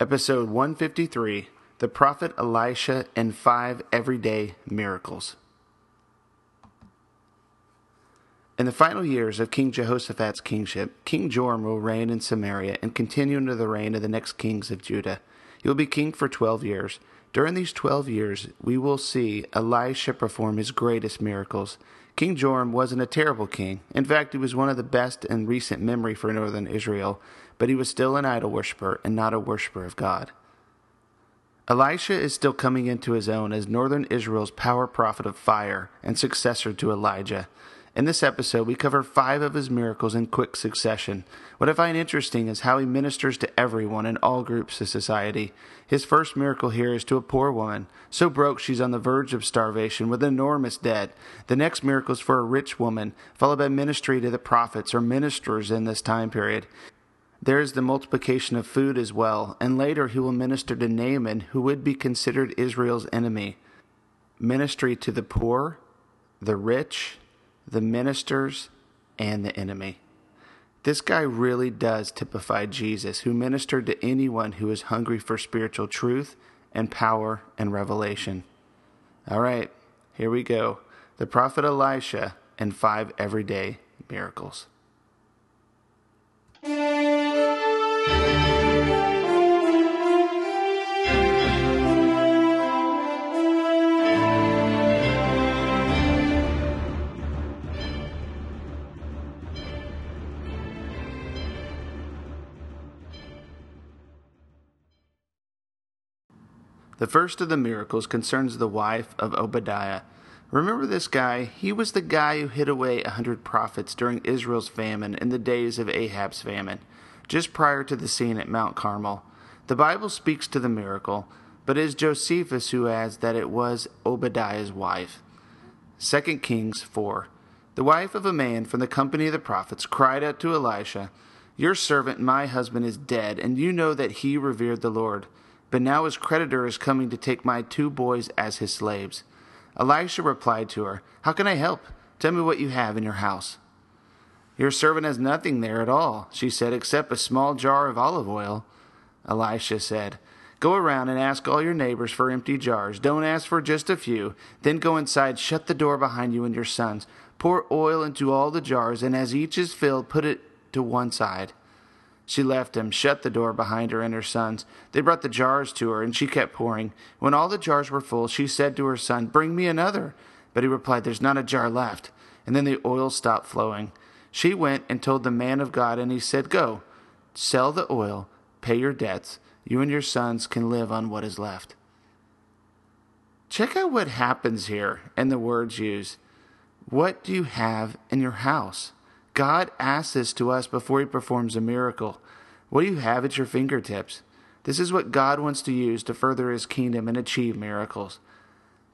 Episode 153 The Prophet Elisha and Five Everyday Miracles. In the final years of King Jehoshaphat's kingship, King Joram will reign in Samaria and continue into the reign of the next kings of Judah. He will be king for 12 years. During these 12 years, we will see Elisha perform his greatest miracles. King Joram wasn't a terrible king. In fact, he was one of the best in recent memory for northern Israel, but he was still an idol worshiper and not a worshiper of God. Elisha is still coming into his own as northern Israel's power prophet of fire and successor to Elijah. In this episode, we cover five of his miracles in quick succession. What I find interesting is how he ministers to everyone in all groups of society. His first miracle here is to a poor woman, so broke she's on the verge of starvation with enormous debt. The next miracle is for a rich woman, followed by ministry to the prophets or ministers in this time period. There is the multiplication of food as well, and later he will minister to Naaman, who would be considered Israel's enemy. Ministry to the poor, the rich, the ministers, and the enemy. This guy really does typify Jesus, who ministered to anyone who is hungry for spiritual truth and power and revelation. All right, here we go. The prophet Elisha and five everyday miracles. The first of the miracles concerns the wife of Obadiah. Remember this guy? He was the guy who hid away a hundred prophets during Israel's famine in the days of Ahab's famine, just prior to the scene at Mount Carmel. The Bible speaks to the miracle, but it is Josephus who adds that it was Obadiah's wife. 2 Kings 4. The wife of a man from the company of the prophets cried out to Elisha, Your servant, my husband, is dead, and you know that he revered the Lord. But now his creditor is coming to take my two boys as his slaves. Elisha replied to her, How can I help? Tell me what you have in your house. Your servant has nothing there at all, she said, except a small jar of olive oil. Elisha said, Go around and ask all your neighbors for empty jars. Don't ask for just a few. Then go inside, shut the door behind you and your sons. Pour oil into all the jars, and as each is filled, put it to one side. She left him, shut the door behind her and her sons. They brought the jars to her, and she kept pouring. When all the jars were full, she said to her son, Bring me another. But he replied, There's not a jar left. And then the oil stopped flowing. She went and told the man of God, and he said, Go, sell the oil, pay your debts. You and your sons can live on what is left. Check out what happens here and the words used. What do you have in your house? God asks this to us before He performs a miracle. What do you have at your fingertips? This is what God wants to use to further His kingdom and achieve miracles.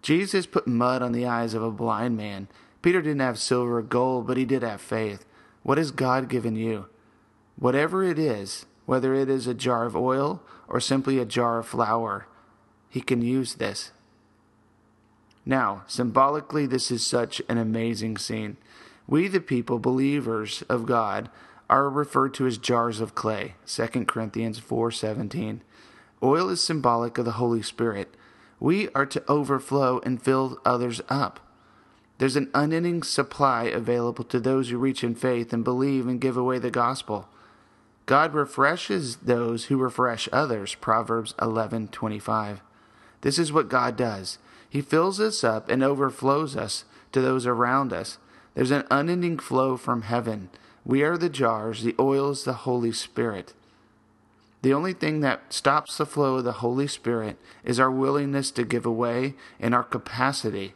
Jesus put mud on the eyes of a blind man. Peter didn't have silver or gold, but he did have faith. What has God given you? Whatever it is, whether it is a jar of oil or simply a jar of flour, He can use this. Now, symbolically, this is such an amazing scene. We, the people, believers of God, are referred to as jars of clay. 2 Corinthians 4:17. Oil is symbolic of the Holy Spirit. We are to overflow and fill others up. There's an unending supply available to those who reach in faith and believe and give away the gospel. God refreshes those who refresh others. Proverbs 11:25. This is what God does. He fills us up and overflows us to those around us. There's an unending flow from heaven. We are the jars, the oil is the Holy Spirit. The only thing that stops the flow of the Holy Spirit is our willingness to give away and our capacity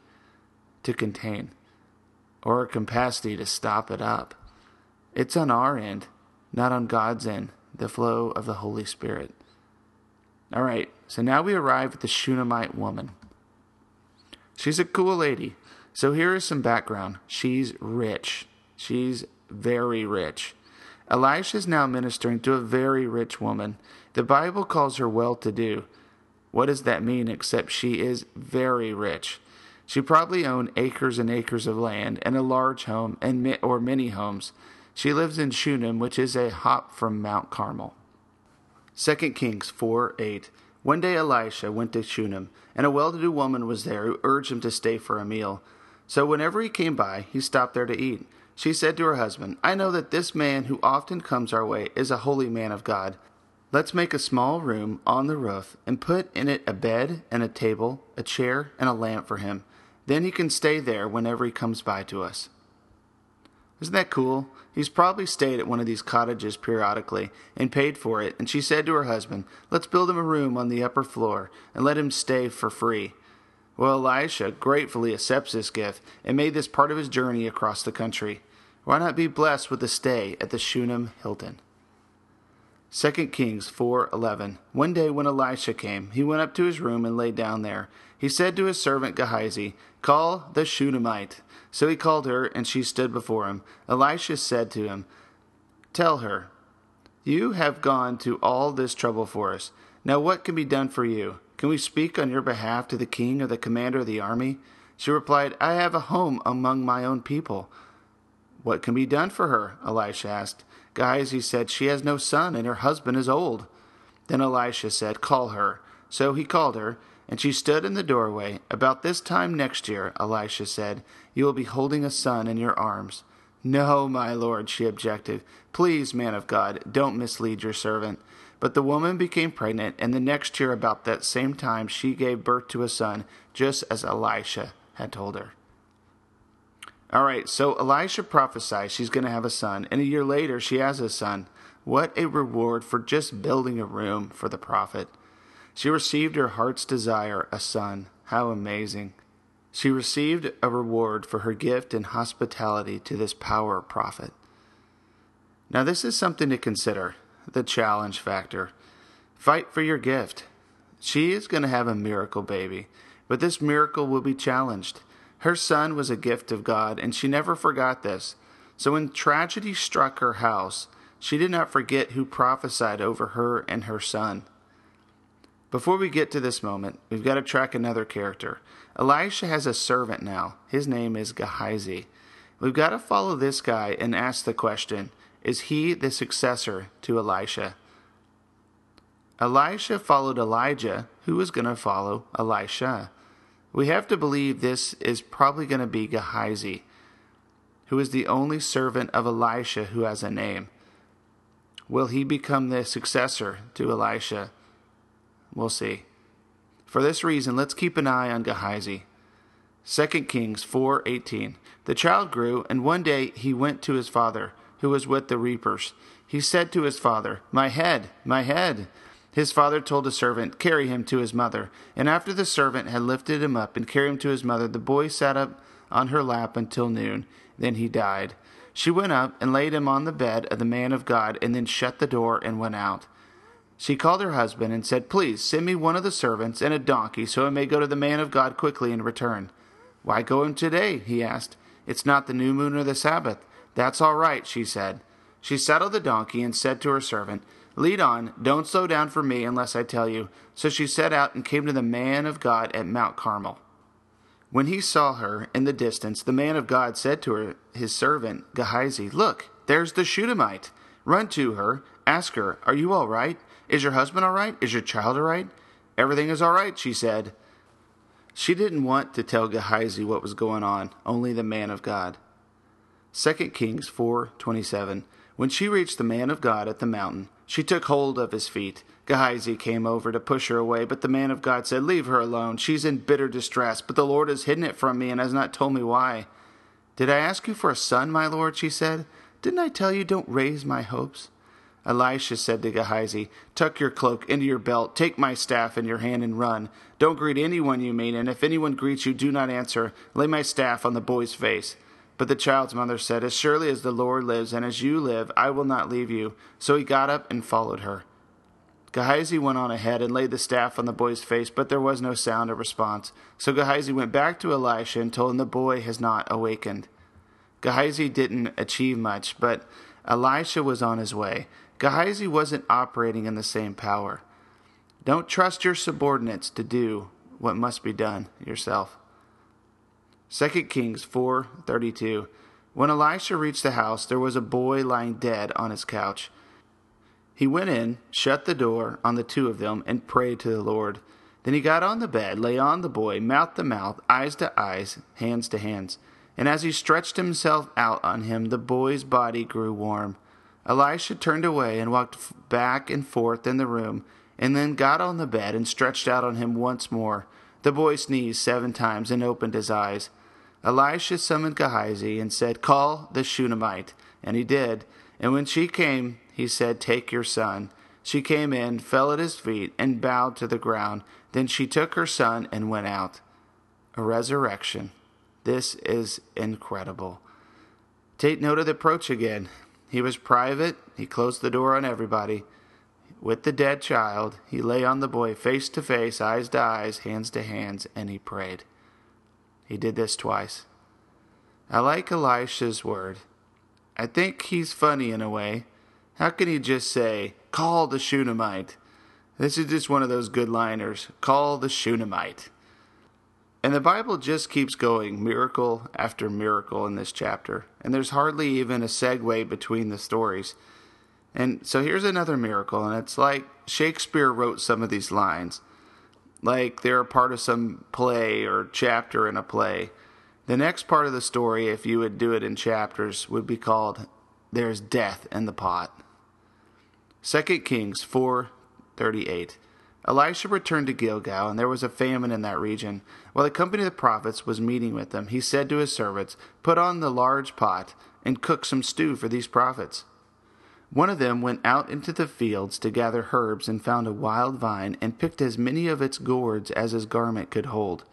to contain, or our capacity to stop it up. It's on our end, not on God's end, the flow of the Holy Spirit. All right, so now we arrive at the Shunammite woman. She's a cool lady. So here is some background. She's rich. She's very rich. Elisha is now ministering to a very rich woman. The Bible calls her well to do. What does that mean except she is very rich? She probably owned acres and acres of land and a large home and or many homes. She lives in Shunem, which is a hop from Mount Carmel. 2 Kings 4 8. One day Elisha went to Shunem, and a well to do woman was there who urged him to stay for a meal. So whenever he came by, he stopped there to eat. She said to her husband, I know that this man who often comes our way is a holy man of God. Let's make a small room on the roof and put in it a bed and a table, a chair, and a lamp for him. Then he can stay there whenever he comes by to us. Isn't that cool? He's probably stayed at one of these cottages periodically and paid for it, and she said to her husband, Let's build him a room on the upper floor and let him stay for free. Well, Elisha gratefully accepts this gift and made this part of his journey across the country. Why not be blessed with a stay at the Shunem Hilton? 2 Kings 4:11 One day when Elisha came, he went up to his room and lay down there. He said to his servant Gehazi, "Call the Shunammite." So he called her, and she stood before him. Elisha said to him, "Tell her, you have gone to all this trouble for us. Now what can be done for you? Can we speak on your behalf to the king or the commander of the army?" She replied, "I have a home among my own people." What can be done for her? Elisha asked. Guys, he said, She has no son, and her husband is old. Then Elisha said, Call her. So he called her, and she stood in the doorway. About this time next year, Elisha said, You will be holding a son in your arms. No, my lord, she objected. Please, man of God, don't mislead your servant. But the woman became pregnant, and the next year, about that same time, she gave birth to a son, just as Elisha had told her. All right, so Elisha prophesies she's going to have a son, and a year later she has a son. What a reward for just building a room for the prophet. She received her heart's desire, a son. How amazing. She received a reward for her gift and hospitality to this power prophet. Now, this is something to consider the challenge factor. Fight for your gift. She is going to have a miracle baby, but this miracle will be challenged. Her son was a gift of God, and she never forgot this. So when tragedy struck her house, she did not forget who prophesied over her and her son. Before we get to this moment, we've got to track another character. Elisha has a servant now. His name is Gehazi. We've got to follow this guy and ask the question Is he the successor to Elisha? Elisha followed Elijah, who was going to follow Elisha. We have to believe this is probably going to be Gehazi, who is the only servant of Elisha who has a name. Will he become the successor to Elisha? We'll see. For this reason, let's keep an eye on Gehazi. 2 Kings 4:18 The child grew and one day he went to his father who was with the reapers. He said to his father, "My head, my head." His father told the servant, Carry him to his mother. And after the servant had lifted him up and carried him to his mother, the boy sat up on her lap until noon. Then he died. She went up and laid him on the bed of the man of God, and then shut the door and went out. She called her husband and said, Please send me one of the servants and a donkey, so I may go to the man of God quickly and return. Why go him today? he asked. It's not the new moon or the Sabbath. That's all right, she said. She saddled the donkey and said to her servant, Lead on, don't slow down for me unless I tell you. So she set out and came to the man of God at Mount Carmel. When he saw her in the distance, the man of God said to her, his servant Gehazi, Look, there's the Shunammite. Run to her, ask her, Are you all right? Is your husband all right? Is your child all right? Everything is all right, she said. She didn't want to tell Gehazi what was going on, only the man of God. 2 Kings 4:27 When she reached the man of God at the mountain, she took hold of his feet. Gehazi came over to push her away, but the man of God said, Leave her alone. She's in bitter distress, but the Lord has hidden it from me and has not told me why. Did I ask you for a son, my lord? she said. Didn't I tell you don't raise my hopes? Elisha said to Gehazi, Tuck your cloak into your belt, take my staff in your hand, and run. Don't greet anyone you meet, and if anyone greets you, do not answer. Lay my staff on the boy's face. But the child's mother said, As surely as the Lord lives and as you live, I will not leave you. So he got up and followed her. Gehazi went on ahead and laid the staff on the boy's face, but there was no sound of response. So Gehazi went back to Elisha and told him the boy has not awakened. Gehazi didn't achieve much, but Elisha was on his way. Gehazi wasn't operating in the same power. Don't trust your subordinates to do what must be done yourself. 2 Kings 4:32 When Elisha reached the house there was a boy lying dead on his couch. He went in, shut the door on the two of them, and prayed to the Lord. Then he got on the bed, lay on the boy, mouth to mouth, eyes to eyes, hands to hands. And as he stretched himself out on him, the boy's body grew warm. Elisha turned away and walked back and forth in the room, and then got on the bed and stretched out on him once more. The boy sneezed seven times and opened his eyes. Elisha summoned Gehazi and said, Call the Shunammite. And he did. And when she came, he said, Take your son. She came in, fell at his feet, and bowed to the ground. Then she took her son and went out. A resurrection. This is incredible. Take note of the approach again. He was private. He closed the door on everybody. With the dead child, he lay on the boy face to face, eyes to eyes, hands to hands, and he prayed. He did this twice. I like Elisha's word. I think he's funny in a way. How can he just say, call the Shunammite? This is just one of those good liners. Call the Shunammite. And the Bible just keeps going, miracle after miracle in this chapter. And there's hardly even a segue between the stories. And so here's another miracle, and it's like Shakespeare wrote some of these lines. Like they're a part of some play or chapter in a play. The next part of the story, if you would do it in chapters, would be called There's Death in the Pot. 2 Kings 4:38 Elisha returned to Gilgal, and there was a famine in that region. While the company of the prophets was meeting with them, he said to his servants, Put on the large pot, and cook some stew for these prophets. One of them went out into the fields to gather herbs, and found a wild vine, and picked as many of its gourds as his garment could hold.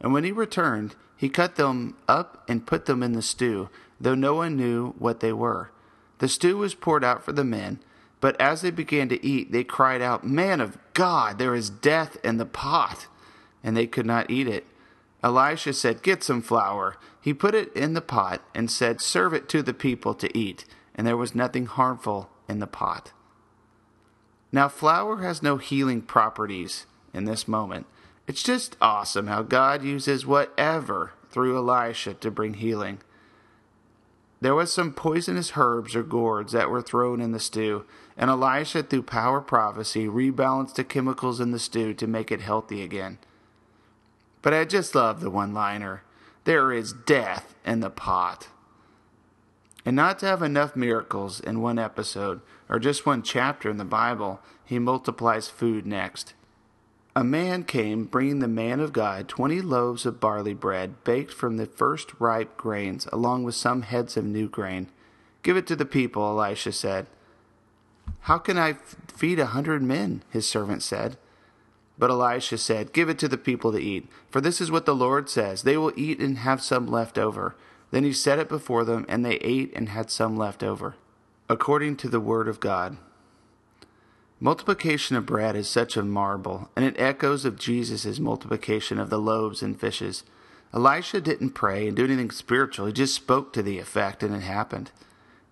And when he returned, he cut them up and put them in the stew, though no one knew what they were. The stew was poured out for the men, but as they began to eat, they cried out, Man of God, there is death in the pot. And they could not eat it. Elisha said, Get some flour. He put it in the pot and said, Serve it to the people to eat. And there was nothing harmful in the pot. Now, flour has no healing properties in this moment. It's just awesome how God uses whatever through Elisha to bring healing. There was some poisonous herbs or gourds that were thrown in the stew, and Elisha, through power prophecy, rebalanced the chemicals in the stew to make it healthy again. But I just love the one liner there is death in the pot. And not to have enough miracles in one episode or just one chapter in the Bible, he multiplies food next. A man came bringing the man of God twenty loaves of barley bread baked from the first ripe grains, along with some heads of new grain. Give it to the people, Elisha said. How can I feed a hundred men? his servant said. But Elisha said, Give it to the people to eat, for this is what the Lord says They will eat and have some left over. Then he set it before them, and they ate and had some left over, according to the word of God. Multiplication of bread is such a marvel, and it echoes of Jesus' multiplication of the loaves and fishes. Elisha didn't pray and do anything spiritual, he just spoke to the effect, and it happened.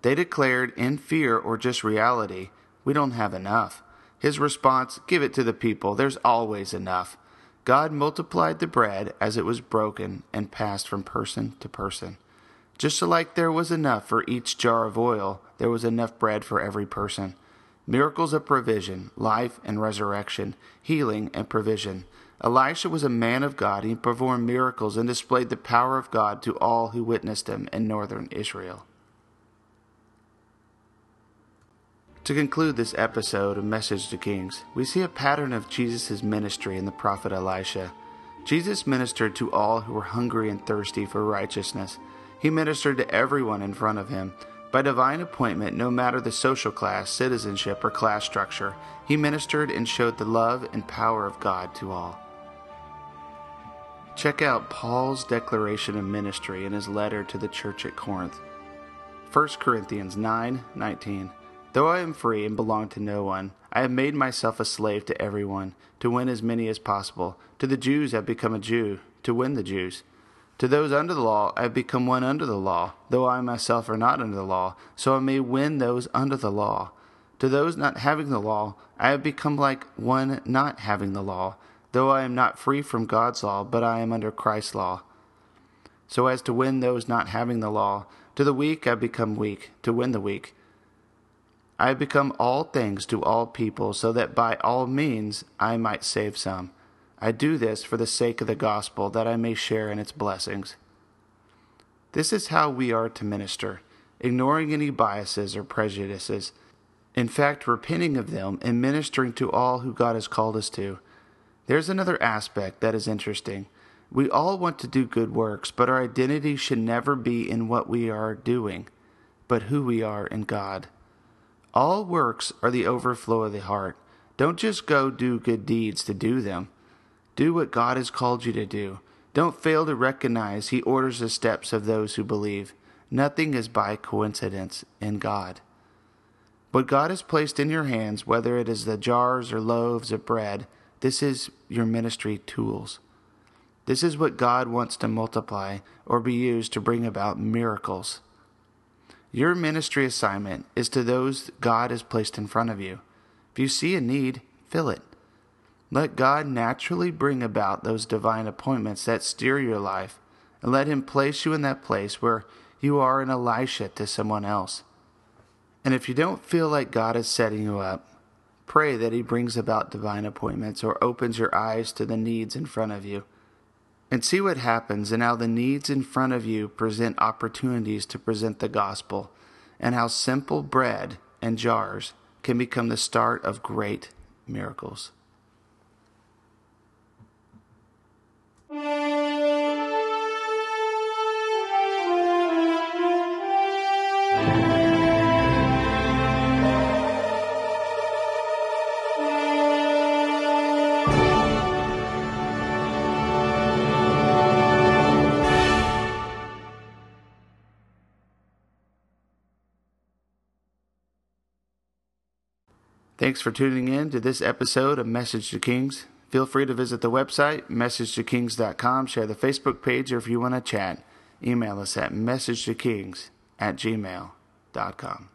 They declared, in fear or just reality, We don't have enough. His response, Give it to the people, there's always enough. God multiplied the bread as it was broken and passed from person to person. Just like there was enough for each jar of oil, there was enough bread for every person miracles of provision, life and resurrection, healing and provision. Elisha was a man of God. He performed miracles and displayed the power of God to all who witnessed him in northern Israel. To conclude this episode of Message to Kings, we see a pattern of Jesus' ministry in the prophet Elisha. Jesus ministered to all who were hungry and thirsty for righteousness. He ministered to everyone in front of him by divine appointment, no matter the social class, citizenship, or class structure, he ministered and showed the love and power of God to all. Check out Paul's declaration of ministry in his letter to the church at Corinth. 1 Corinthians 9:19. Though I am free and belong to no one, I have made myself a slave to everyone, to win as many as possible. To the Jews I have become a Jew, to win the Jews. To those under the law I have become one under the law, though I myself are not under the law, so I may win those under the law. To those not having the law I have become like one not having the law, though I am not free from God's law, but I am under Christ's law. So as to win those not having the law, to the weak I have become weak, to win the weak. I have become all things to all people, so that by all means I might save some. I do this for the sake of the gospel, that I may share in its blessings. This is how we are to minister, ignoring any biases or prejudices. In fact, repenting of them and ministering to all who God has called us to. There's another aspect that is interesting. We all want to do good works, but our identity should never be in what we are doing, but who we are in God. All works are the overflow of the heart. Don't just go do good deeds to do them. Do what God has called you to do. Don't fail to recognize He orders the steps of those who believe. Nothing is by coincidence in God. What God has placed in your hands, whether it is the jars or loaves of bread, this is your ministry tools. This is what God wants to multiply or be used to bring about miracles. Your ministry assignment is to those God has placed in front of you. If you see a need, fill it. Let God naturally bring about those divine appointments that steer your life, and let Him place you in that place where you are an Elisha to someone else. And if you don't feel like God is setting you up, pray that He brings about divine appointments or opens your eyes to the needs in front of you and see what happens and how the needs in front of you present opportunities to present the gospel, and how simple bread and jars can become the start of great miracles. Thanks for tuning in to this episode of Message to Kings. Feel free to visit the website, messagetokings.com, share the Facebook page, or if you want to chat, email us at messagetokings at gmail.com.